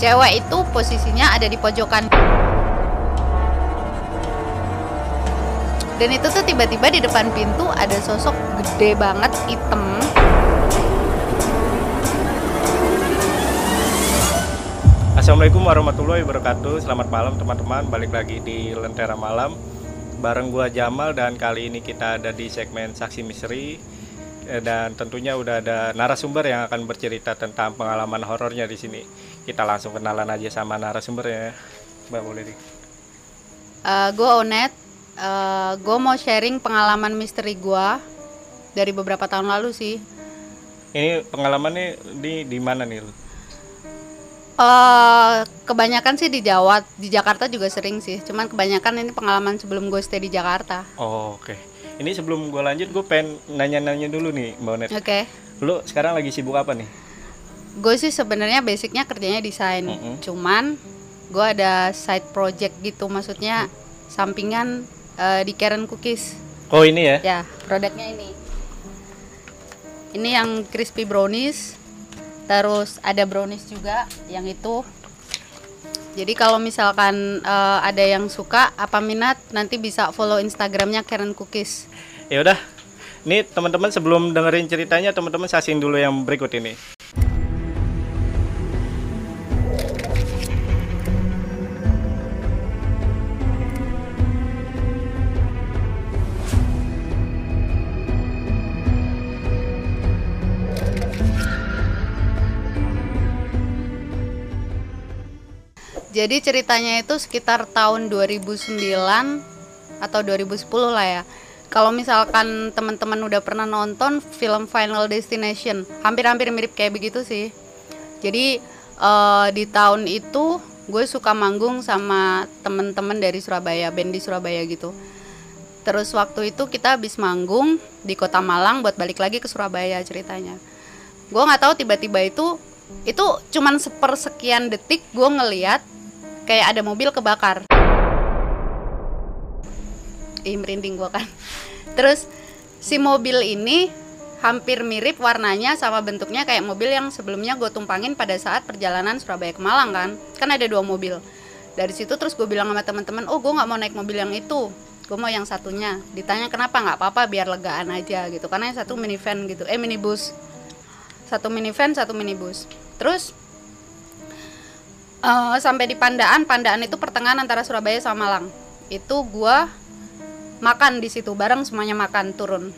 cewek itu posisinya ada di pojokan. Dan itu tuh tiba-tiba di depan pintu ada sosok gede banget hitam. Assalamualaikum warahmatullahi wabarakatuh. Selamat malam teman-teman. Balik lagi di Lentera Malam. Bareng gua Jamal dan kali ini kita ada di segmen Saksi Misteri. Eh, Dan tentunya udah ada narasumber yang akan bercerita tentang pengalaman horornya di sini Kita langsung kenalan aja sama narasumbernya Mbak boleh di gue Onet gue mau sharing pengalaman misteri gue dari beberapa tahun lalu sih Ini pengalamannya di di mana nih lu? Eh, kebanyakan sih di Jawa, di Jakarta juga sering sih. Cuman kebanyakan ini pengalaman sebelum gue stay di Jakarta. Oh, oke Ini sebelum gue lanjut gue pengen nanya-nanya dulu nih Mbak Onet Oke, Lu sekarang lagi sibuk apa nih? Gue sih sebenarnya basicnya kerjanya desain. Mm-mm. Cuman gue ada side project gitu, maksudnya sampingan eh, di Karen Cookies. Oh ini ya? Ya, produknya ini. Ini yang crispy brownies. Terus ada brownies juga yang itu. Jadi kalau misalkan eh, ada yang suka apa minat nanti bisa follow Instagramnya Karen Cookies. Ya udah. Nih teman-teman sebelum dengerin ceritanya teman-teman saksiin dulu yang berikut ini. Jadi ceritanya itu sekitar tahun 2009 atau 2010 lah ya. Kalau misalkan teman-teman udah pernah nonton film Final Destination, hampir-hampir mirip kayak begitu sih. Jadi eh, di tahun itu gue suka manggung sama temen-temen dari Surabaya, band di Surabaya gitu. Terus waktu itu kita habis manggung di Kota Malang buat balik lagi ke Surabaya ceritanya. Gue nggak tahu tiba-tiba itu itu cuman sepersekian detik gue ngeliat kayak ada mobil kebakar. Ih merinding gue kan. Terus si mobil ini hampir mirip warnanya sama bentuknya kayak mobil yang sebelumnya gue tumpangin pada saat perjalanan Surabaya ke Malang kan. Kan ada dua mobil. Dari situ terus gue bilang sama teman-teman, oh gue nggak mau naik mobil yang itu, gue mau yang satunya. Ditanya kenapa nggak apa-apa biar legaan aja gitu. Karena yang satu minivan gitu, eh minibus. Satu minivan, satu minibus. Terus eh, sampai di Pandaan, Pandaan itu pertengahan antara Surabaya sama Malang. Itu gua makan di situ bareng semuanya makan turun.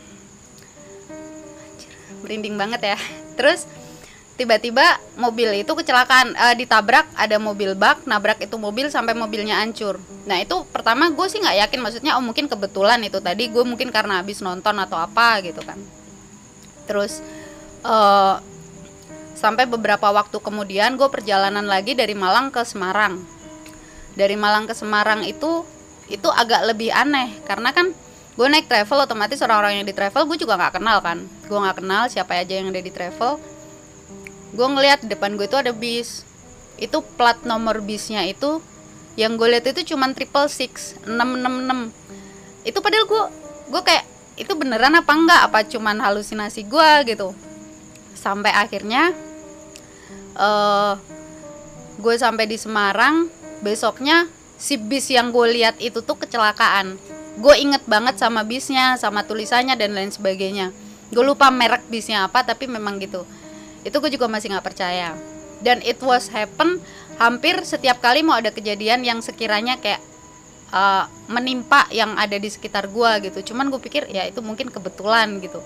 Merinding banget ya. Terus tiba-tiba mobil itu kecelakaan eh, ditabrak ada mobil bak nabrak itu mobil sampai mobilnya hancur nah itu pertama gue sih nggak yakin maksudnya oh mungkin kebetulan itu tadi gue mungkin karena habis nonton atau apa gitu kan terus eh, sampai beberapa waktu kemudian gue perjalanan lagi dari Malang ke Semarang. Dari Malang ke Semarang itu itu agak lebih aneh. Karena kan gue naik travel otomatis orang-orang yang di travel gue juga nggak kenal kan. Gue nggak kenal siapa aja yang ada di travel. Gue ngeliat di depan gue itu ada bis. Itu plat nomor bisnya itu yang gue lihat itu cuman triple six enam enam enam. Itu padahal gue gue kayak itu beneran apa enggak? Apa cuman halusinasi gue gitu? Sampai akhirnya eh gue sampai di Semarang besoknya si bis yang gue lihat itu tuh kecelakaan. Gue inget banget sama bisnya sama tulisannya dan lain sebagainya. Gue lupa merek bisnya apa tapi memang gitu. Itu gue juga masih nggak percaya. Dan it was happen hampir setiap kali mau ada kejadian yang sekiranya kayak eh, menimpa yang ada di sekitar gue gitu. Cuman gue pikir ya itu mungkin kebetulan gitu.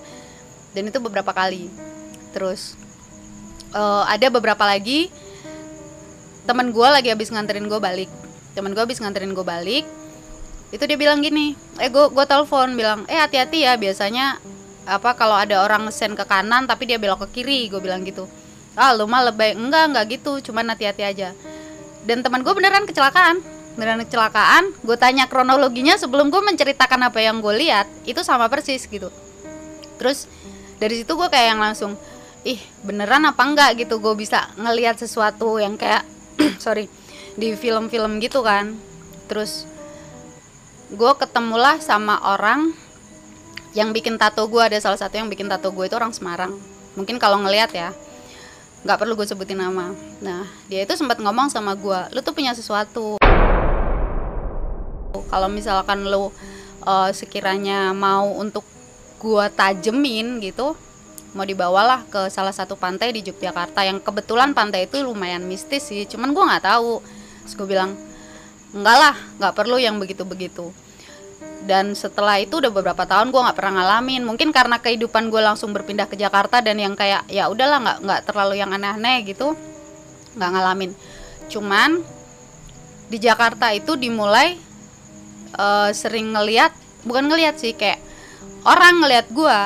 Dan itu beberapa kali. Terus eh, ada beberapa lagi. Teman gue lagi habis nganterin gue balik. Teman gue habis nganterin gue balik. Itu dia bilang gini eh gue gue telepon bilang eh hati-hati ya biasanya apa kalau ada orang sen ke kanan tapi dia belok ke kiri gue bilang gitu. Ah lu mah lebay. Enggak enggak gitu cuman hati-hati aja. Dan teman gue beneran kecelakaan beneran kecelakaan. Gue tanya kronologinya sebelum gue menceritakan apa yang gue lihat itu sama persis gitu. Terus dari situ gue kayak yang langsung ih beneran apa enggak gitu gue bisa ngelihat sesuatu yang kayak sorry di film-film gitu kan. Terus gue ketemulah sama orang yang bikin tato gue ada salah satu yang bikin tato gue itu orang Semarang. Mungkin kalau ngelihat ya nggak perlu gue sebutin nama. Nah dia itu sempat ngomong sama gue lu tuh punya sesuatu. Kalau misalkan lu uh, sekiranya mau untuk gue tajemin gitu mau dibawalah ke salah satu pantai di Yogyakarta yang kebetulan pantai itu lumayan mistis sih cuman gue nggak tahu. Terus gue bilang enggak lah nggak perlu yang begitu begitu dan setelah itu udah beberapa tahun gue nggak pernah ngalamin. Mungkin karena kehidupan gue langsung berpindah ke Jakarta dan yang kayak ya udahlah nggak nggak terlalu yang aneh-aneh gitu nggak ngalamin. Cuman di Jakarta itu dimulai uh, sering ngeliat bukan ngeliat sih kayak orang ngeliat gue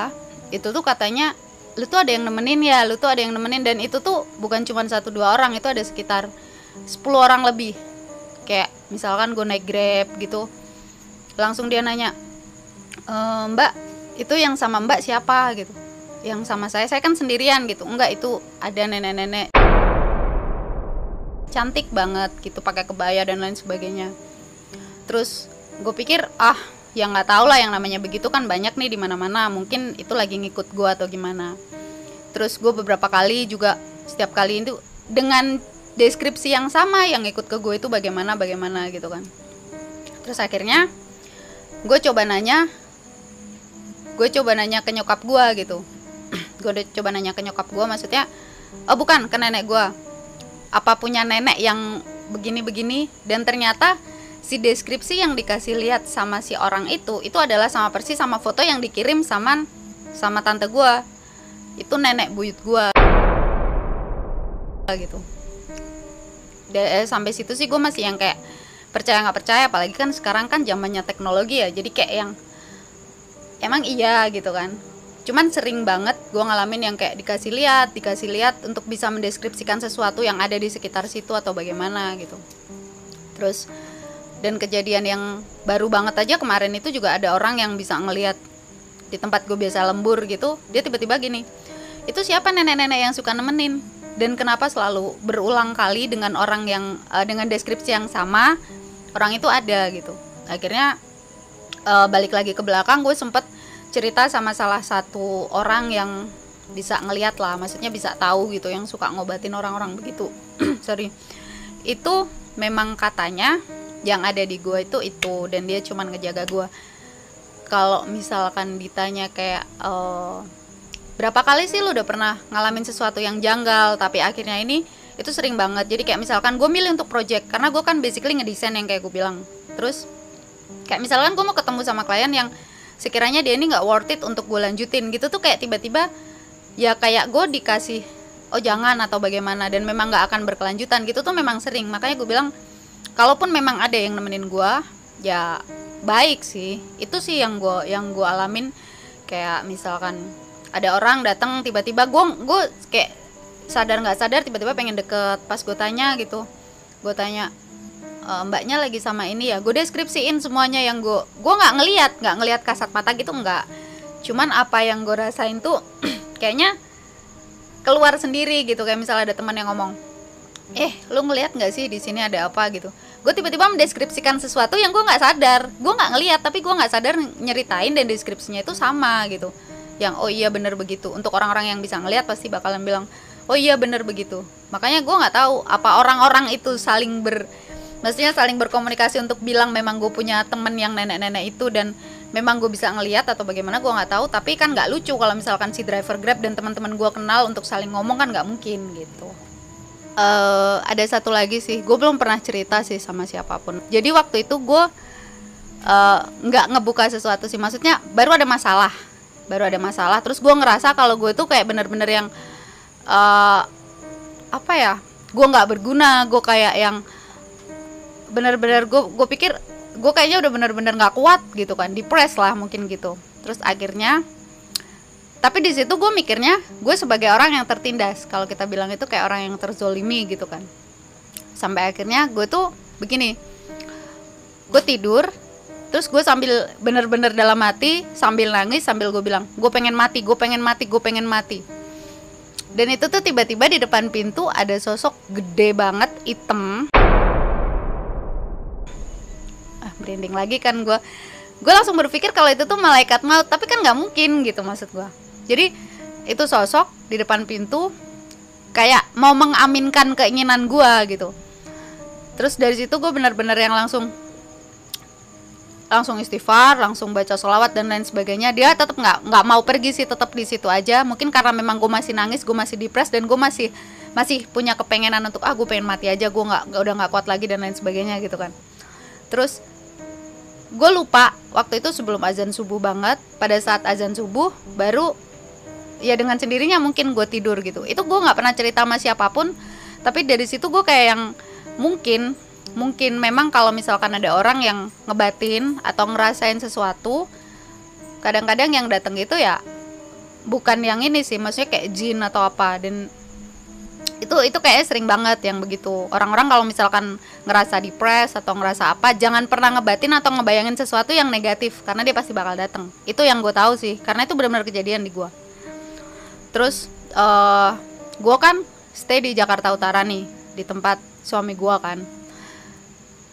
itu tuh katanya lu tuh ada yang nemenin ya lu tuh ada yang nemenin dan itu tuh bukan cuma satu dua orang itu ada sekitar 10 orang lebih. Kayak misalkan gue naik grab gitu langsung dia nanya e, mbak itu yang sama mbak siapa? Gitu. Yang sama saya saya kan sendirian gitu. Enggak itu ada nenek-nenek. Cantik banget gitu pakai kebaya dan lain sebagainya. Terus gue pikir ah yang nggak tau lah yang namanya begitu kan banyak nih di mana-mana. Mungkin itu lagi ngikut gue atau gimana. Terus gue beberapa kali juga setiap kali itu dengan deskripsi yang sama yang ikut ke gue itu bagaimana bagaimana gitu kan. Terus akhirnya gue coba nanya gue coba nanya ke nyokap gue gitu. Gue udah coba nanya ke nyokap gue maksudnya oh bukan ke nenek gue apa punya nenek yang begini-begini? Dan ternyata si deskripsi yang dikasih lihat sama si orang itu itu adalah sama persis sama foto yang dikirim sama sama tante gue itu nenek buyut gue gitu. De, eh, sampai situ sih gue masih yang kayak percaya nggak percaya apalagi kan sekarang kan zamannya teknologi ya jadi kayak yang emang iya gitu kan. Cuman sering banget gue ngalamin yang kayak dikasih lihat dikasih lihat untuk bisa mendeskripsikan sesuatu yang ada di sekitar situ atau bagaimana gitu. Terus dan kejadian yang baru banget aja kemarin itu juga ada orang yang bisa ngelihat di tempat gue biasa lembur gitu dia tiba-tiba gini itu siapa nenek-nenek yang suka nemenin? Dan kenapa selalu berulang kali dengan orang yang uh, dengan deskripsi yang sama orang itu ada? Gitu. Akhirnya uh, balik lagi ke belakang gue sempet cerita sama salah satu orang yang bisa ngeliat lah maksudnya bisa tahu gitu yang suka ngobatin orang-orang begitu. Sorry. Itu memang katanya yang ada di gue itu itu dan dia cuman ngejaga gue kalau misalkan ditanya kayak uh, berapa kali sih lu udah pernah ngalamin sesuatu yang janggal? Tapi akhirnya ini itu sering banget. Jadi kayak misalkan gue milih untuk project karena gue kan basically ngedesain yang kayak gue bilang. Terus kayak misalkan gue mau ketemu sama klien yang sekiranya dia ini nggak worth it untuk gue lanjutin gitu tuh kayak tiba-tiba ya kayak gue dikasih oh jangan atau bagaimana. Dan memang nggak akan berkelanjutan gitu tuh memang sering. Makanya gue bilang kalaupun memang ada yang nemenin gue ya baik sih. Itu sih yang gue yang gue alamin. Kayak misalkan ada orang datang tiba-tiba gue gue kayak sadar nggak sadar tiba-tiba pengen deket. Pas gue tanya gitu gue tanya e, mbaknya lagi sama ini ya? Gue deskripsiin semuanya yang gue gue nggak ngelihat nggak ngelihat kasat mata gitu nggak. Cuman apa yang gue rasain tuh kayaknya keluar sendiri gitu. Kayak misalnya ada teman yang ngomong eh lu ngelihat nggak sih di sini ada apa gitu? Gue tiba-tiba mendeskripsikan sesuatu yang gue nggak sadar. Gue nggak ngelihat tapi gue nggak sadar nyeritain dan deskripsinya itu sama gitu. Yang oh iya bener begitu. Untuk orang-orang yang bisa ngelihat pasti bakalan bilang oh iya bener begitu. Makanya gue nggak tahu apa orang-orang itu saling ber maksudnya saling berkomunikasi untuk bilang memang gue punya temen yang nenek-nenek itu dan memang gue bisa ngelihat atau bagaimana gue nggak tahu. Tapi kan nggak lucu kalau misalkan si driver grab dan teman-teman gue kenal untuk saling ngomong kan nggak mungkin gitu uh, ada satu lagi sih gue belum pernah cerita sih sama siapa pun. Jadi waktu itu gue uh, nggak ngebuka sesuatu sih. Maksudnya baru ada masalah. Baru ada masalah terus gue ngerasa kalau gue tuh kayak bener-bener yang uh, apa ya gue nggak berguna. Gue kayak yang bener-bener gue gue pikir gue kayaknya udah bener-bener nggak kuat gitu kan depres lah mungkin gitu. Terus akhirnya tapi di situ gue mikirnya gue sebagai orang yang tertindas. Kalau kita bilang itu kayak orang yang terzolimi gitu kan. Sampai akhirnya gue tuh begini. Gue tidur terus gue sambil bener-bener dalam hati sambil nangis sambil gue bilang gue pengen mati gue pengen mati gue pengen mati. Dan itu tuh tiba-tiba di depan pintu ada sosok gede banget hitam. Ah merinding lagi kan gue gue langsung berpikir kalau itu tuh malaikat maut tapi kan nggak mungkin gitu maksud gue jadi itu sosok di depan pintu kayak mau mengaminkan keinginan gue gitu terus dari situ gue benar-benar yang langsung langsung istighfar, langsung baca sholawat dan lain sebagainya. Dia tetap nggak nggak mau pergi sih, tetap di situ aja. Mungkin karena memang gue masih nangis, gue masih depres dan gue masih masih punya kepengenan untuk ah gue pengen mati aja, gue nggak udah nggak kuat lagi dan lain sebagainya gitu kan. Terus gue lupa waktu itu sebelum azan subuh banget. Pada saat azan subuh baru ya dengan sendirinya mungkin gue tidur gitu. Itu gue nggak pernah cerita sama siapa pun. Tapi dari situ gue kayak yang mungkin mungkin memang kalau misalkan ada orang yang ngebatin atau ngerasain sesuatu kadang-kadang yang datang itu ya bukan yang ini sih maksudnya kayak jin atau apa dan itu itu kayak sering banget yang begitu orang-orang kalau misalkan ngerasa depres atau ngerasa apa jangan pernah ngebatin atau ngebayangin sesuatu yang negatif karena dia pasti bakal datang itu yang gue tahu sih karena itu benar-benar kejadian di gue terus uh, gue kan stay di Jakarta Utara nih di tempat suami gue kan.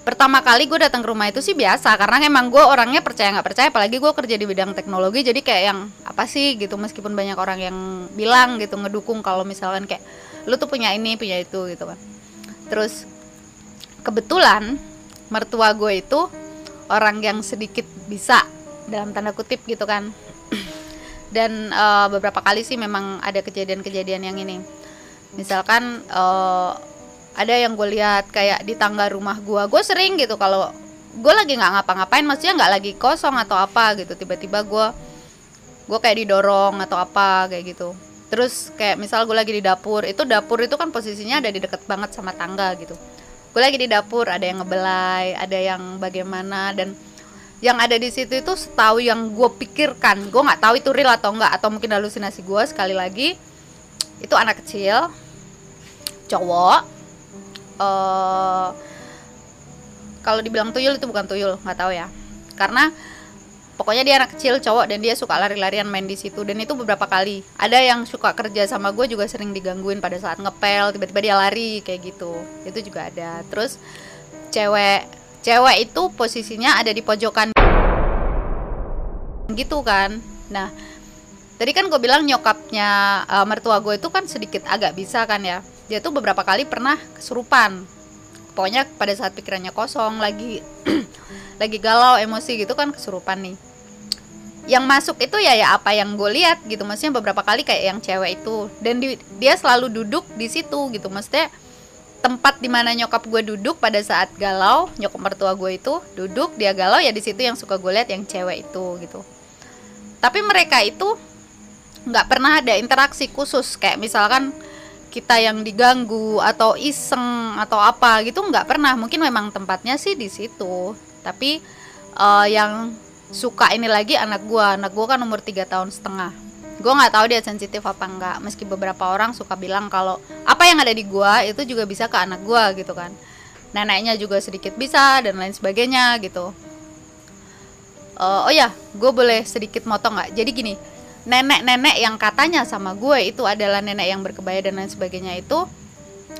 Pertama kali gue datang ke rumah itu sih biasa karena emang gue orangnya percaya nggak percaya apalagi gue kerja di bidang teknologi jadi kayak yang apa sih gitu meskipun banyak orang yang bilang gitu ngedukung kalau misalkan kayak lu tuh punya ini punya itu gitu kan. Terus kebetulan mertua gue itu orang yang sedikit bisa dalam tanda kutip gitu kan dan uh, beberapa kali sih memang ada kejadian-kejadian yang ini. Misalkan uh, ada yang gue lihat kayak di tangga rumah gue gue sering gitu kalau gue lagi nggak ngapa-ngapain maksudnya nggak lagi kosong atau apa gitu tiba-tiba gue gue kayak didorong atau apa kayak gitu. Terus kayak misal gue lagi di dapur itu dapur itu kan posisinya ada di deket banget sama tangga gitu. Gue lagi di dapur ada yang ngebelai ada yang bagaimana dan yang ada di situ itu setahu yang gue pikirkan. Gue nggak tahu itu real atau enggak atau mungkin halusinasi gue sekali lagi itu anak kecil cowok uh, kalau dibilang tuyul itu bukan tuyul nggak tahu ya. Karena pokoknya dia anak kecil cowok dan dia suka lari-larian main di situ. Dan itu beberapa kali. Ada yang suka kerja sama gue juga sering digangguin pada saat ngepel tiba-tiba dia lari kayak gitu. Itu juga ada. Terus cewek cewek itu posisinya ada di pojokan gitu kan. Nah tadi kan gue bilang nyokapnya uh, mertua gue itu kan sedikit agak bisa kan ya. Dia tuh beberapa kali pernah kesurupan. Pokoknya pada saat pikirannya kosong lagi lagi galau emosi gitu kan kesurupan nih. Yang masuk itu ya ya apa yang gue lihat gitu. Maksudnya beberapa kali kayak yang cewek itu. Dan di, dia selalu duduk di situ gitu. Maksudnya tempat di mana nyokap gue duduk pada saat galau nyokap mertua gue itu duduk dia galau ya di situ yang suka gue lihat yang cewek itu gitu. Tapi mereka itu nggak pernah ada interaksi khusus kayak misalkan kita yang diganggu atau iseng atau apa gitu nggak pernah. Mungkin memang tempatnya sih di situ. Tapi uh, yang suka ini lagi anak gua anak gua kan umur tiga tahun setengah gue nggak tahu dia sensitif apa enggak meski beberapa orang suka bilang kalau apa yang ada di gua itu juga bisa ke anak gua gitu kan. Neneknya juga sedikit bisa dan lain sebagainya gitu. Uh, oh ya gue boleh sedikit motong nggak? Jadi gini nenek-nenek yang katanya sama gue itu adalah nenek yang berkebaya dan lain sebagainya itu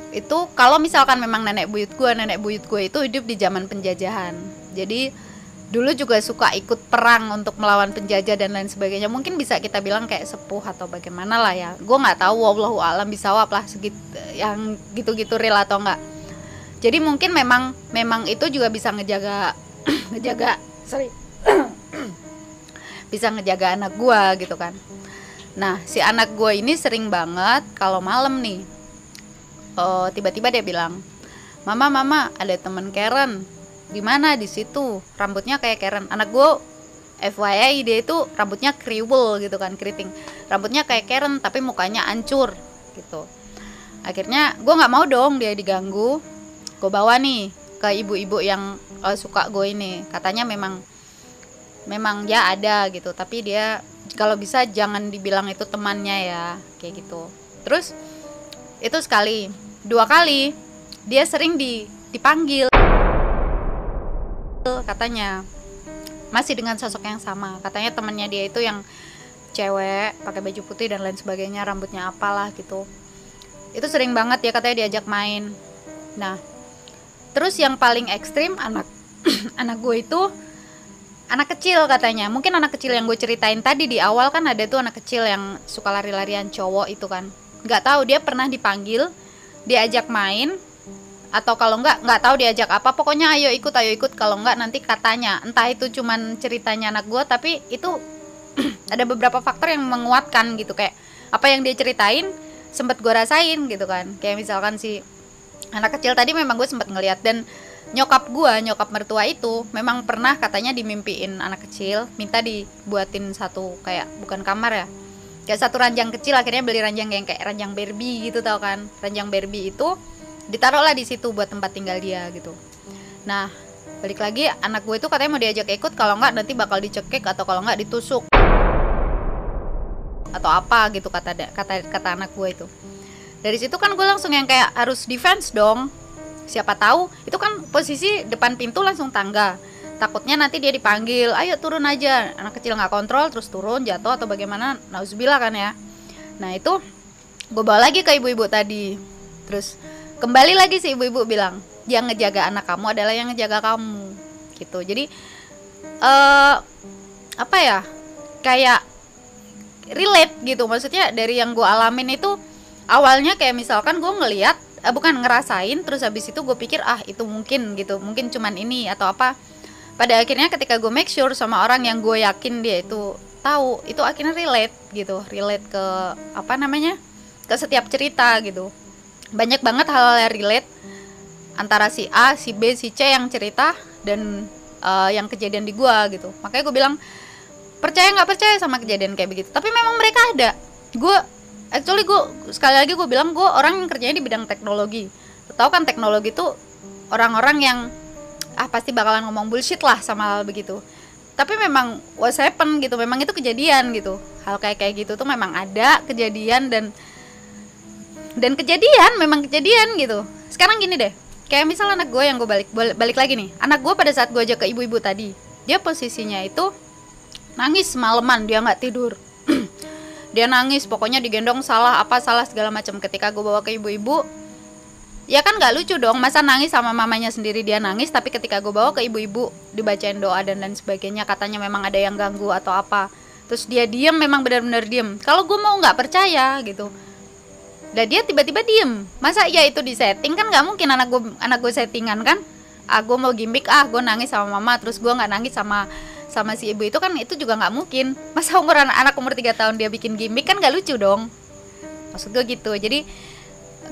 itu kalau misalkan memang nenek buyut gue nenek buyut gue itu hidup di zaman penjajahan. Jadi dulu juga suka ikut perang untuk melawan penjajah dan lain sebagainya. Mungkin bisa kita bilang kayak sepuh atau bagaimana lah ya. Gue nggap tahu wallahu alam bisa lah segit yang gitu-gitu real atau enggak jadi mungkin memang memang itu juga bisa ngejaga ngejaga sorry bisa ngejaga anak gue gitu kan. Nah si anak gue ini sering banget kalau malam nih oh, tiba-tiba dia bilang mama mama ada temen Karen di mana? Di situ. Rambutnya kayak Karen. Anak gue FYI dia itu rambutnya kriwel gitu kan keriting. Rambutnya kayak Karen tapi mukanya ancur gitu. Akhirnya gue nggak mau dong dia diganggu. Gue bawa nih ke ibu-ibu yang uh, suka gue ini. Katanya memang memang ya ada gitu. Tapi dia kalau bisa jangan dibilang itu temannya ya kayak gitu. Terus itu sekali. Dua kali dia sering di dipanggil katanya. Masih dengan sosok yang sama. Katanya temannya dia itu yang cewek pakai baju putih dan lain sebagainya rambutnya apalah gitu. Itu sering banget ya katanya diajak main. Nah terus yang paling ekstrim anak anak gue itu anak kecil katanya. Mungkin anak kecil yang gue ceritain tadi di awal kan ada tuh anak kecil yang suka lari-larian cowok itu kan. Nggak tahu dia pernah dipanggil diajak main atau kalau nggak nggak tahu diajak apa. Pokoknya ayo ikut ayo ikut. Kalau nggak nanti katanya. Entah itu cuman ceritanya anak gue tapi itu ada beberapa faktor yang menguatkan gitu. Kayak apa yang dia ceritain sempet gue rasain gitu kan. Kayak misalkan si anak kecil tadi memang gue sempet ngeliat. Dan nyokap gue nyokap mertua itu memang pernah katanya dimimpiin anak kecil minta dibuatin satu kayak bukan kamar ya. Kayak satu ranjang kecil akhirnya beli ranjang yang kayak ranjang Barbie gitu tau kan? Ranjang Barbie itu ditaruhlah di situ buat tempat tinggal dia gitu. Nah balik lagi anak gue itu katanya mau diajak ikut kalau nggak nanti bakal dicekik atau kalau nggak ditusuk. Atau apa gitu kata kata kata anak gue itu. Dari situ kan gue langsung yang kayak harus defense dong. Siapa tahu itu kan posisi depan pintu langsung tangga. Takutnya nanti dia dipanggil ayo turun aja. Anak kecil nggak kontrol terus turun jatuh atau bagaimana nauzubillah kan ya. Nah itu gue bawa lagi ke ibu-ibu tadi. Terus kembali lagi si ibu-ibu bilang yang ngejaga anak kamu adalah yang ngejaga kamu gitu. Jadi uh, apa ya kayak relate gitu. Maksudnya dari yang gue alamin itu awalnya kayak misalkan gue ngeliat uh, bukan ngerasain terus habis itu gue pikir ah itu mungkin gitu. Mungkin cuman ini atau apa. Pada akhirnya ketika gue make sure sama orang yang gue yakin dia itu tahu itu akhirnya relate gitu. Relate ke apa namanya ke setiap cerita gitu banyak banget hal-hal yang relate antara si A, si B, si C yang cerita dan uh, yang kejadian di gue gitu. Makanya gue bilang percaya nggak percaya sama kejadian kayak begitu? Tapi memang mereka ada. Gue actually gue sekali lagi gue bilang gue orang yang kerjanya di bidang teknologi. Tahu kan teknologi itu orang-orang yang ah pasti bakalan ngomong bullshit lah sama hal begitu. Tapi memang what happen gitu memang itu kejadian gitu. Hal kayak kayak gitu tuh memang ada kejadian dan dan kejadian memang kejadian gitu. Sekarang gini deh kayak misal anak gue yang gue balik balik lagi nih. Anak gue pada saat gue aja ke ibu-ibu tadi dia posisinya itu nangis semalaman dia nggak tidur. Dia nangis pokoknya digendong salah apa salah segala macam. Ketika gue bawa ke ibu-ibu ya kan nggak lucu dong masa nangis sama mamanya sendiri dia nangis tapi ketika gue bawa ke ibu-ibu dibacain doa dan dan sebagainya katanya memang ada yang ganggu atau apa. Terus dia diem memang benar-benar diem. Kalau gue mau nggak percaya gitu dan dia tiba-tiba diem. Masa ya itu di setting? Kan nggak mungkin anak gue anak gue settingan kan? Ah gue mau gimmick ah gue nangis sama mama terus gue nggak nangis sama sama si ibu itu kan itu juga nggak mungkin. Masa umur anak, anak umur 3 tahun dia bikin gimmick kan nggak lucu dong. Maksud gue gitu. Jadi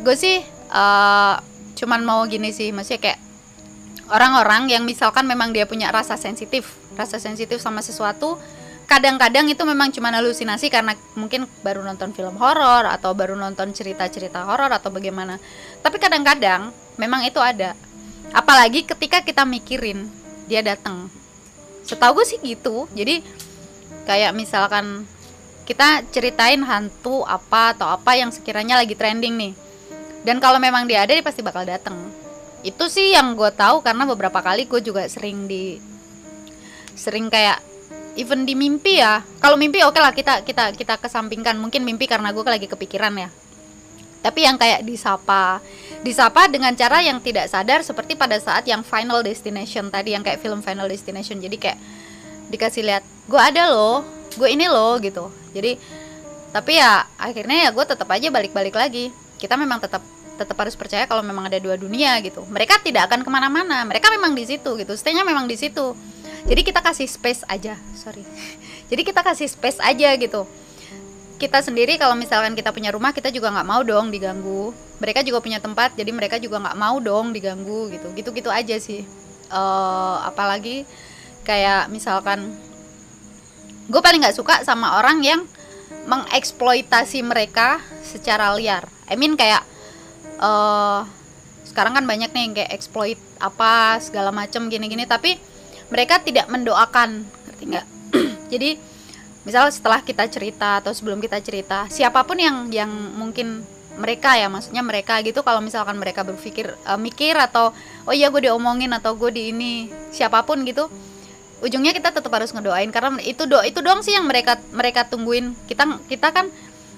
gue sih uh, cuman mau gini sih. Maksudnya kayak orang-orang yang misalkan memang dia punya rasa sensitif rasa sensitif sama sesuatu kadang-kadang itu memang cuma halusinasi karena mungkin baru nonton film horor atau baru nonton cerita-cerita horor atau bagaimana. Tapi kadang-kadang memang itu ada. Apalagi ketika kita mikirin dia datang. Setahu gue sih gitu. Jadi kayak misalkan kita ceritain hantu apa atau apa yang sekiranya lagi trending nih. Dan kalau memang dia ada dia pasti bakal datang. Itu sih yang gue tahu karena beberapa kali gue juga sering di sering kayak even di mimpi ya. Kalau mimpi oke okay lah kita kita kita kesampingkan. Mungkin mimpi karena gue lagi kepikiran ya. Tapi yang kayak disapa disapa dengan cara yang tidak sadar seperti pada saat yang final destination tadi yang kayak film final destination. Jadi kayak dikasih lihat gue ada loh gue ini loh gitu. Jadi tapi ya akhirnya ya gue tetap aja balik-balik lagi. Kita memang tetap tetap harus percaya kalau memang ada dua dunia gitu. Mereka tidak akan ke mana-mana. Mereka memang di situ gitu. Staynya memang di situ jadi kita kasih space aja sorry. Jadi kita kasih space aja gitu. Kita sendiri kalau misalkan kita punya rumah kita juga nggak mau dong diganggu. Mereka juga punya tempat jadi mereka juga nggak mau dong diganggu gitu. Gitu gitu aja sih. Uh, apalagi kayak misalkan gue paling nggak suka sama orang yang mengeksploitasi mereka secara liar. I mean kayak uh, sekarang kan banyak nih yang kayak exploit apa segala macem gini-gini tapi mereka tidak mendoakan ngerti nggak? Jadi misal setelah kita cerita atau sebelum kita cerita siapa pun yang yang mungkin mereka ya maksudnya mereka gitu kalau misalkan mereka berpikir uh, mikir atau oh iya gue diomongin atau gue di ini siapa pun gitu ujungnya kita tetap harus ngedoain. Karena itu do itu doang sih yang mereka mereka tungguin. Kita kita kan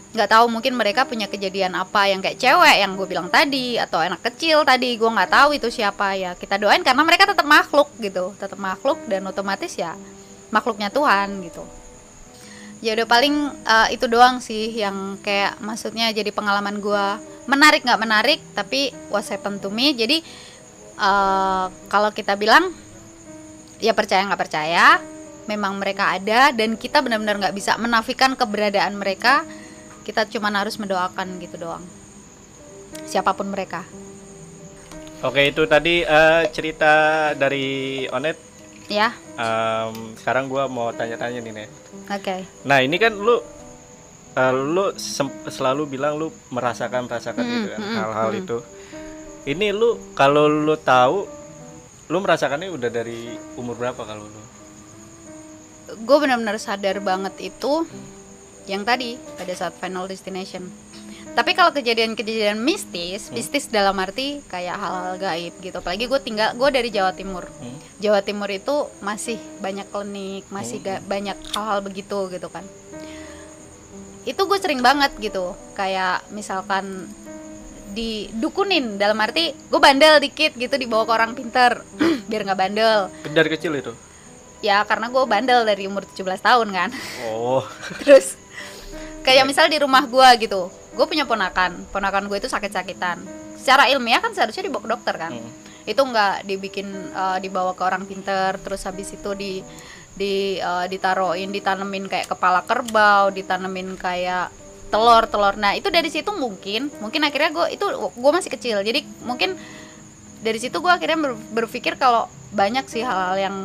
nggak tahu mungkin mereka punya kejadian apa yang kayak cewek yang gue bilang tadi atau anak kecil tadi gue nggak tahu itu siapa. Ya kita doain karena mereka tetap makhluk gitu tetap makhluk dan otomatis ya makhluknya Tuhan gitu. Ya udah paling uh, itu doang sih yang kayak maksudnya jadi pengalaman gua. Menarik nggak menarik tapi was happen to me. Jadi uh, kalau kita bilang ya percaya nggak percaya memang mereka ada dan kita benar-benar nggak bisa menafikan keberadaan mereka kita cuma harus mendoakan gitu doang siapa pun mereka Oke itu tadi uh, cerita dari Onet. ya Um, sekarang gua mau tanya-tanya nih Net. oke Nah ini kan lu uh, lu selalu bilang lu merasakan merasakan Mm, gitu kan mm, hal-hal mm. itu. Ini lu kalau lu tahu lu merasakannya udah dari umur berapa kalau lu? gue benar-benar sadar banget itu yang tadi pada saat final destination tapi kalau kejadian-kejadian mistis mistis dalam arti kayak hal-hal gaib gitu apalagi gue tinggal gue dari Jawa Timur Hmm. Jawa Timur itu masih banyak klinik masih Hmm. ga- banyak hal-hal begitu gitu kan itu gue sering banget gitu kayak misalkan didukunin dalam arti gue bandel dikit gitu dibawa ke orang pinter biar nggak bandel Dari kecil itu. ya karena gue bandel dari umur 17 tahun kan Oh. terus kayak misal di rumah gua gitu gue punya ponakan ponakan gue itu sakit-sakitan. Secara ilmiah kan seharusnya dibawa ke dokter kan? Hmm. itu nggak dibikin eh, dibawa ke orang pinter terus habis itu di di eh, ditaruhin ditanemin kayak kepala kerbau ditanemin kayak telur telur nah itu dari situ mungkin mungkin akhirnya gue itu gue masih kecil. Jadi mungkin dari situ gue akhirnya ber- berpikir kalau banyak sih hal-hal yang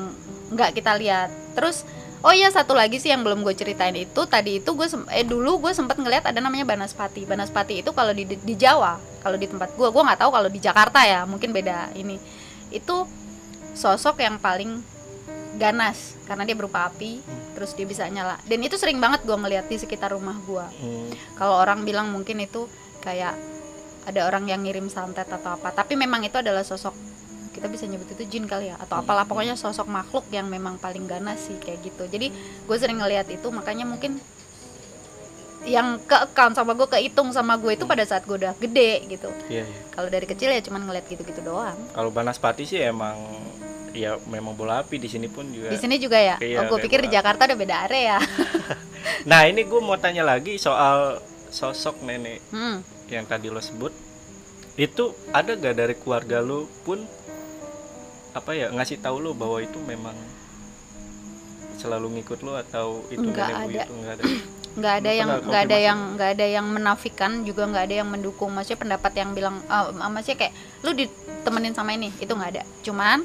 nggak kita lihat. Terus oh iya satu lagi sih yang belum gue ceritain itu tadi itu gue eh dulu gue sempat ngeliat ada namanya banaspati. Banaspati itu kalau di di Jawa kalau di tempat gue gue nggak tahu kalau di Jakarta ya mungkin beda ini. Itu sosok yang paling ganas karena dia berupa api terus dia bisa nyala. Dan itu sering banget gue ngeliat di sekitar rumah gue Hmm. kalau orang bilang mungkin itu kayak ada orang yang ngirim santet atau apa tapi memang itu adalah sosok kita bisa nyebut itu jin kali ya atau apalah pokoknya sosok makhluk yang memang paling ganas sih kayak gitu jadi gue sering ngelihat itu makanya mungkin yang ke account sama gue kehitung sama gue itu pada saat gue udah gede gitu Iya, iya. kalau dari kecil ya cuman ngeliat gitu-gitu doang Kalau Banaspati sih emang ya memang bola api di sini pun juga. di sini juga ya Iya, oh gue pikir di. Jakarta udah beda area Nah ini gue mau tanya lagi soal sosok nenek hmm. yang tadi lo sebut. Itu ada gak dari keluarga lo pun apa ya ngasih tahu lo bahwa itu memang selalu ngikut lo atau itu Nggak ada. nggak ada? nggak ada yang nggak ada yang nggak ada yang menafikan juga nggak ada yang mendukung. Maksudnya pendapat yang bilang eh, maksudnya kayak lu ditemenin sama ini itu nggak ada. Cuman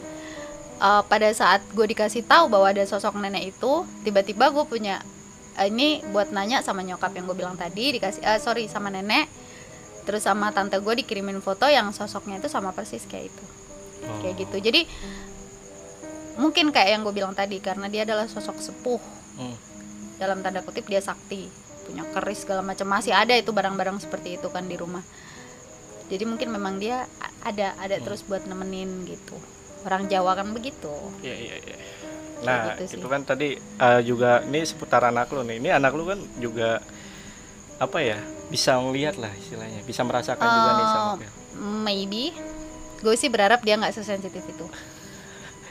eh, pada saat gue dikasih tahu bahwa ada sosok nenek itu tiba-tiba gue punya eh, ini buat nanya sama nyokap yang gue bilang tadi dikasih eh, sorry sama nenek. Terus sama tante gue dikirimin foto yang sosoknya itu sama persis kayak itu Oh. kayak gitu jadi mungkin kayak yang gue bilang tadi karena dia adalah sosok sepuh Hmm. dalam tanda kutip dia sakti punya keris segala macam masih ada itu barang-barang seperti itu kan di rumah jadi mungkin memang dia ada ada Hmm. terus buat nemenin gitu orang Jawa kan begitu Iya iya iya. Nah gitu sih. itu kan tadi eh, juga ini seputar anak lo nih. Ini anak lo kan juga apa ya bisa ngelihat lah istilahnya, bisa merasakan juga nih sama Eh, maybe gue sih berharap dia nggak sesensitif itu.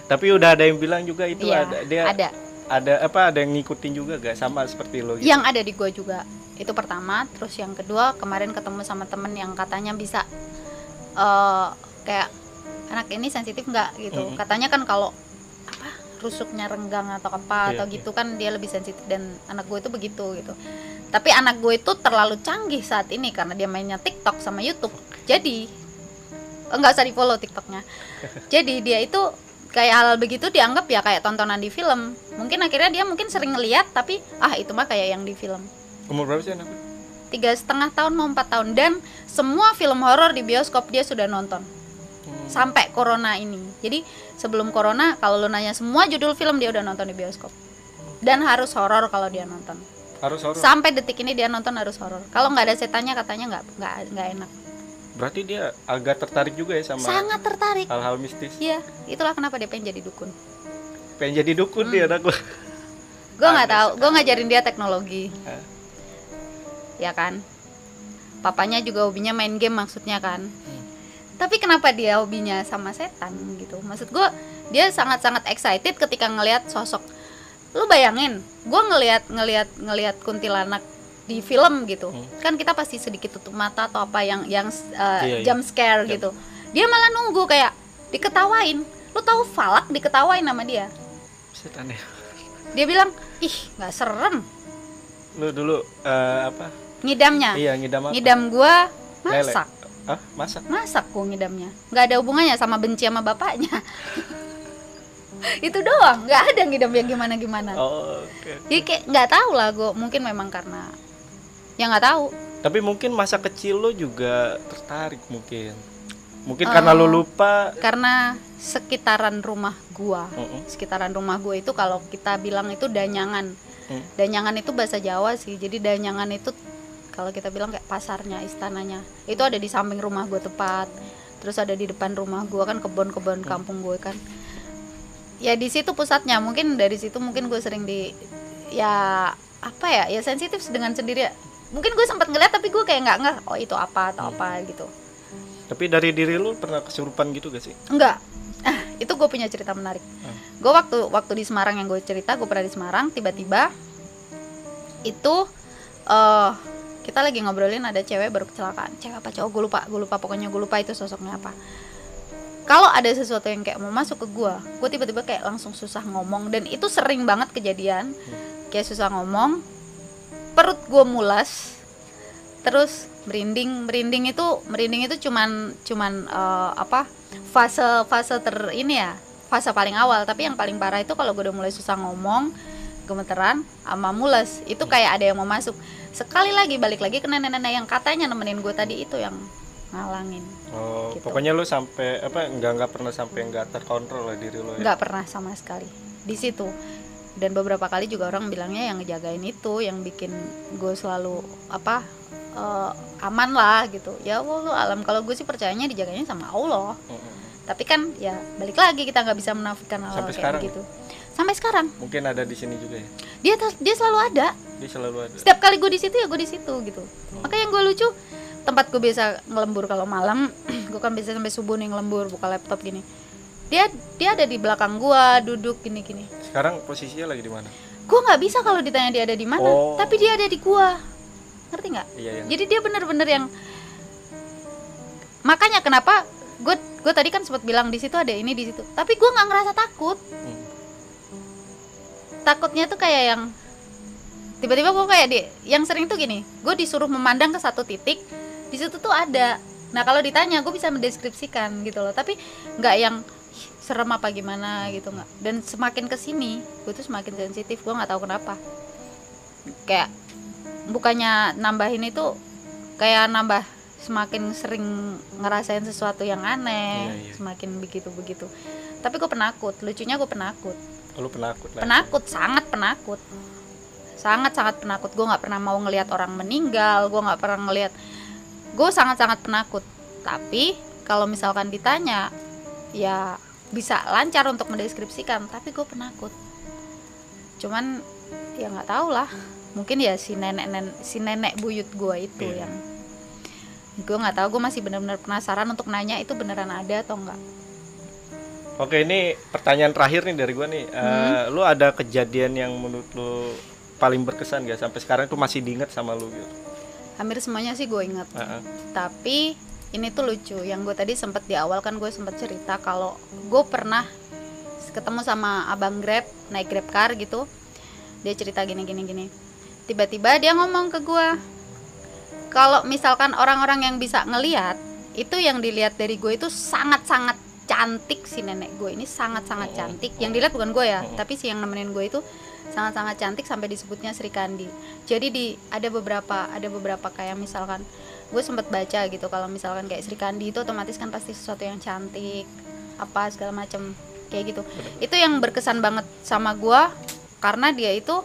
Tapi udah ada yang bilang juga itu Iya, ada dia ada. ada apa ada yang ngikutin juga gak sama seperti lo gitu. yang ada di gue juga. Itu pertama terus yang kedua kemarin ketemu sama temen yang katanya bisa eh kayak anak ini sensitif nggak? Gitu. Mhm. katanya kan kalau apa rusuknya renggang atau apa Iya, atau gitu kan dia lebih sensitif dan anak gue itu begitu gitu. Tapi anak gue itu terlalu canggih saat ini karena dia mainnya TikTok sama YouTube. Jadi nggak usah di follow TikToknya. Jadi dia itu kayak hal begitu dianggap ya kayak tontonan di film. Mungkin akhirnya dia mungkin sering ngeliat tapi ah itu mah kayak yang di film. Umur berapa sih anak lo? tiga setengah tahun mau empat tahun. Dan semua film horor di bioskop dia sudah nonton. Hmm. sampai corona ini. Jadi sebelum corona kalau lu nanya semua judul film dia udah nonton di bioskop. Dan harus horor kalau dia nonton. Harus harus. sampai detik ini dia nonton harus horor. Kalau nggak ada setannya katanya nggak nggak nggak enak Berarti dia agak tertarik juga ya sama sangat tertarik hal-hal mistis. Iya, itulah kenapa dia pengen jadi dukun. Pengen jadi dukun dia anak lo. Gue nggak tahu, gue ngajarin dia teknologi, Hah? ya kan. Papanya juga hobinya main game maksudnya kan. Tapi kenapa dia hobinya sama setan gitu? Maksud gue dia sangat-sangat excited ketika ngelihat sosok lu bayangin gue ngelihat ngelihat ngelihat kuntilanak di film gitu Hmm. kan kita pasti sedikit tutup mata atau apa yang yang uh, Iya, iya. jump scare Jump. gitu dia malah nunggu kayak diketawain lu tahu Falak diketawain sama dia Setan ya. dia bilang ih nggak serem Lu dulu eh, apa? ngidamnya Iya, ngidam apa? ngidam gua Lele. masak Hah? Masak? masak gua ngidamnya nggak ada hubungannya sama benci sama bapaknya itu doang nggak ada ngidam yang gimana gimana Oh, oke. jadi kayak nggak tahu lah gua mungkin memang karena ya nggak tahu Tapi mungkin masa kecil lo juga tertarik mungkin. Mungkin karena lo lupa. karena sekitaran rumah gua Mm-mm. sekitaran rumah gua itu kalau kita bilang itu danyangan Hmm. danyangan itu bahasa Jawa sih jadi danyangan itu kalau kita bilang kayak pasarnya istananya itu ada di samping rumah gue tepat terus ada di depan rumah gue kan kebun-kebun kampung gue kan ya di situ pusatnya mungkin dari situ mungkin gue sering di ya apa ya ya sensitif dengan sendiri ya. Mungkin gue sempat ngeliat tapi gue kayak nggak nggak oh itu apa atau apa gitu. Tapi dari diri lu pernah kesurupan gitu gak sih? enggak ah itu gue punya cerita menarik. Gue waktu waktu di Semarang yang gue cerita gue pernah di Semarang tiba-tiba itu eh kita lagi ngobrolin ada cewek baru kecelakaan. Cewek apa cowok? Gue lupa gue lupa pokoknya gue lupa itu sosoknya apa. Kalau ada sesuatu yang kayak mau masuk ke gue gue tiba-tiba kayak langsung susah ngomong. Dan itu sering banget kejadian. Kayak susah ngomong perut gue mulas terus merinding merinding itu merinding itu cuman cuman eh, apa fase fase ter ini ya fase paling awal. Tapi yang paling parah itu kalau gue udah mulai susah ngomong gemeteran sama mules itu kayak ada yang mau masuk. Sekali lagi balik lagi ke nenek-nenek yang katanya nemenin gue tadi itu yang ngalangin. Oh, Gitu. pokoknya lu sampai apa enggak enggak pernah sampai enggak terkontrol lah diri lu ya. nggak pernah sama sekali. Di situ dan beberapa kali juga orang bilangnya yang ngejagain itu yang bikin gue selalu apa eh, aman lah gitu. Ya Allah alam kalau gue sih percayanya dijaganya sama Allah. Mm-mm. tapi kan ya balik lagi kita nggak bisa menafikan hal Sampai kayak sekarang begitu sampai sekarang. Mungkin ada di sini juga ya. dia dia selalu ada. Dia selalu ada. setiap kali gue di situ ya gue di situ gitu. Makanya yang gue lucu tempat gue biasa ngelembur kalau malam gue kan biasa sampai subuh nih ngelembur buka laptop gini dia dia ada di belakang gue duduk gini gini Sekarang posisinya lagi di mana? gue nggak bisa kalau ditanya dia ada di mana Oh. tapi dia ada di gue ngerti nggak? Iya, yang jadi dia bener-bener yang makanya kenapa gue gue tadi kan sempat bilang di situ ada ini di situ. Tapi gue nggak ngerasa takut. Hmm. takutnya tuh kayak yang tiba-tiba gue kayak di yang sering tuh gini gue disuruh memandang ke satu titik di situ tuh ada. Nah kalau ditanya gue bisa mendeskripsikan gitu loh. Tapi nggak yang "Ih, serem apa gimana gitu nggak. Dan semakin ke sini gue tuh semakin sensitif gue nggak tahu kenapa. Kayak bukannya nambahin itu kayak nambah semakin sering ngerasain sesuatu yang aneh Iya, iya. semakin begitu begitu tapi gue penakut lucunya gue penakut. Lu penakut lah. penakut sangat penakut. Sangat sangat penakut. Gue nggak pernah mau ngelihat orang meninggal gue nggak pernah ngelihat. Gue sangat sangat penakut. Tapi kalau misalkan ditanya ya bisa lancar untuk mendeskripsikan tapi gue penakut cuman ya nggak tahu lah mungkin ya si nenek nenek si nenek buyut gue itu Iya. yang gue nggak tahu gue masih benar-benar penasaran untuk nanya itu beneran ada atau enggak Oke, ini pertanyaan terakhir nih dari gua nih. Eh, Hmm. lu ada kejadian yang menurut lu paling berkesan gak sampai sekarang itu masih diinget sama lu gitu? hampir semuanya sih gue inget Heeh. tapi ini tuh lucu yang gue tadi sempet di awal kan gue sempet cerita kalau gue pernah ketemu sama abang grab naik grab car gitu. Dia cerita gini gini gini. Tiba-tiba dia ngomong ke gue kalau misalkan orang-orang yang bisa ngelihat itu yang dilihat dari gue itu sangat-sangat cantik si nenek gue ini sangat-sangat cantik. Yang dilihat bukan gue ya tapi si yang nemenin gue itu sangat-sangat cantik sampai disebutnya Sri Kandi. Jadi di ada beberapa ada beberapa kayak misalkan gue sempet baca gitu kalau misalkan kayak Sri Kandi itu otomatis kan pasti sesuatu yang cantik apa segala macam kayak gitu. Itu yang berkesan banget sama gue karena dia itu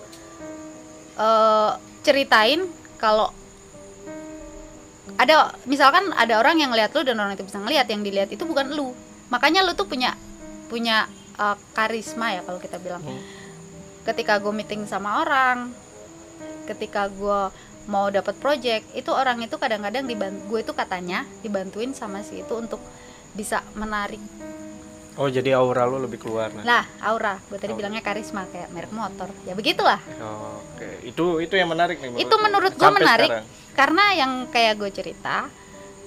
eh, ceritain kalau ada misalkan ada orang yang ngeliat lu dan orang itu bisa ngeliat yang dilihat itu bukan lu. Makanya lu tuh punya punya eh, karisma ya kalau kita bilang. Hmm. ketika gue meeting sama orang ketika gue mau dapat project itu orang itu kadang-kadang dibantu gue itu katanya dibantuin sama si itu untuk bisa menarik Oh jadi aura lu lebih keluar nah. Lah, aura, gue tadi Aura. bilangnya karisma kayak merek motor. Ya begitulah. Oke, itu itu yang menarik nih. Itu menurut gue menarik. sekarang. Karena yang kayak gue cerita,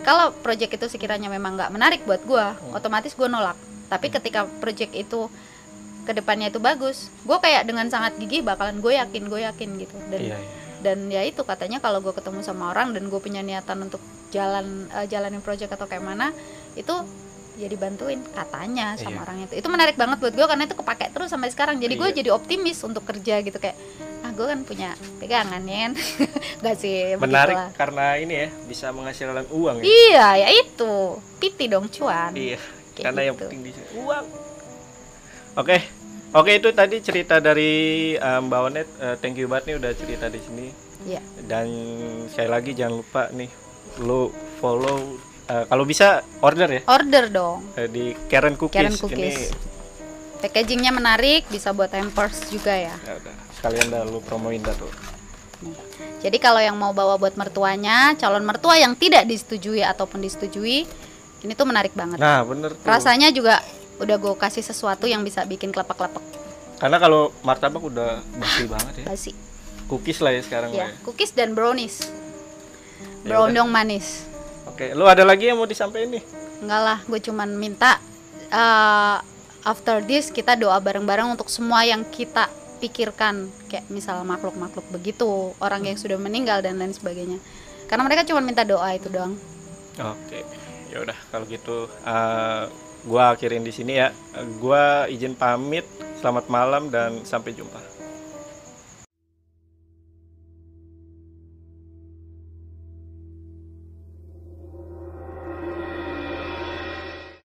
kalau project itu sekiranya memang nggak menarik buat gue, Hmm. otomatis gue nolak. Tapi ketika project itu ke depannya itu bagus, gue kayak dengan sangat gigih bakalan gue yakin, gue yakin gitu. Dan Iya, iya. Dan ya itu katanya kalau gue ketemu sama orang dan gue punya niatan untuk jalan eh, jalanin project atau kayak mana, itu ya dibantuin katanya sama Iya. orang itu. Itu menarik banget buat gue karena itu kepake terus sampai sekarang. Jadi gue Iya. jadi optimis untuk kerja gitu kayak ah gue kan punya pegangan ya Gak sih Menarik begitulah. karena ini ya bisa menghasilkan uang ya. Iya, ya itu. Piti dong cuan. Iya. Kayak karena yang gitu. penting di uang. Oke. Oke itu tadi cerita dari eh, Mbak Onet. Eh, thank you banget nih udah cerita di sini. Iya. Dan sekali lagi jangan lupa nih lu follow eh, kalau bisa order ya Order dong. eh, di Karen Cookies. Karen Cookies. Ini Packagingnya menarik, bisa buat hampers juga ya. ya udah sekalian dah lu promoin dah tuh. Jadi kalau yang mau bawa buat mertuanya, calon mertua yang tidak disetujui ataupun disetujui, ini tuh menarik banget. Nah, bener tuh. Rasanya juga udah gue kasih sesuatu yang bisa bikin kelepek-kelepek Karena kalau martabak udah basi banget ya. basi. Cookies lah ya sekarang Ya, lah ya. cookies dan brownies. Ya Brownies manis. Oke, lu ada lagi yang mau disampaikan nih? Enggak lah, gue cuman minta uh, after this kita doa bareng-bareng untuk semua yang kita pikirkan kayak misal makhluk-makhluk begitu, orang yang sudah meninggal dan lain sebagainya. Karena mereka cuma minta doa itu doang. Oke, ya udah kalau gitu eh, gua akhirin di sini ya. Gua izin pamit. Selamat malam dan sampai jumpa.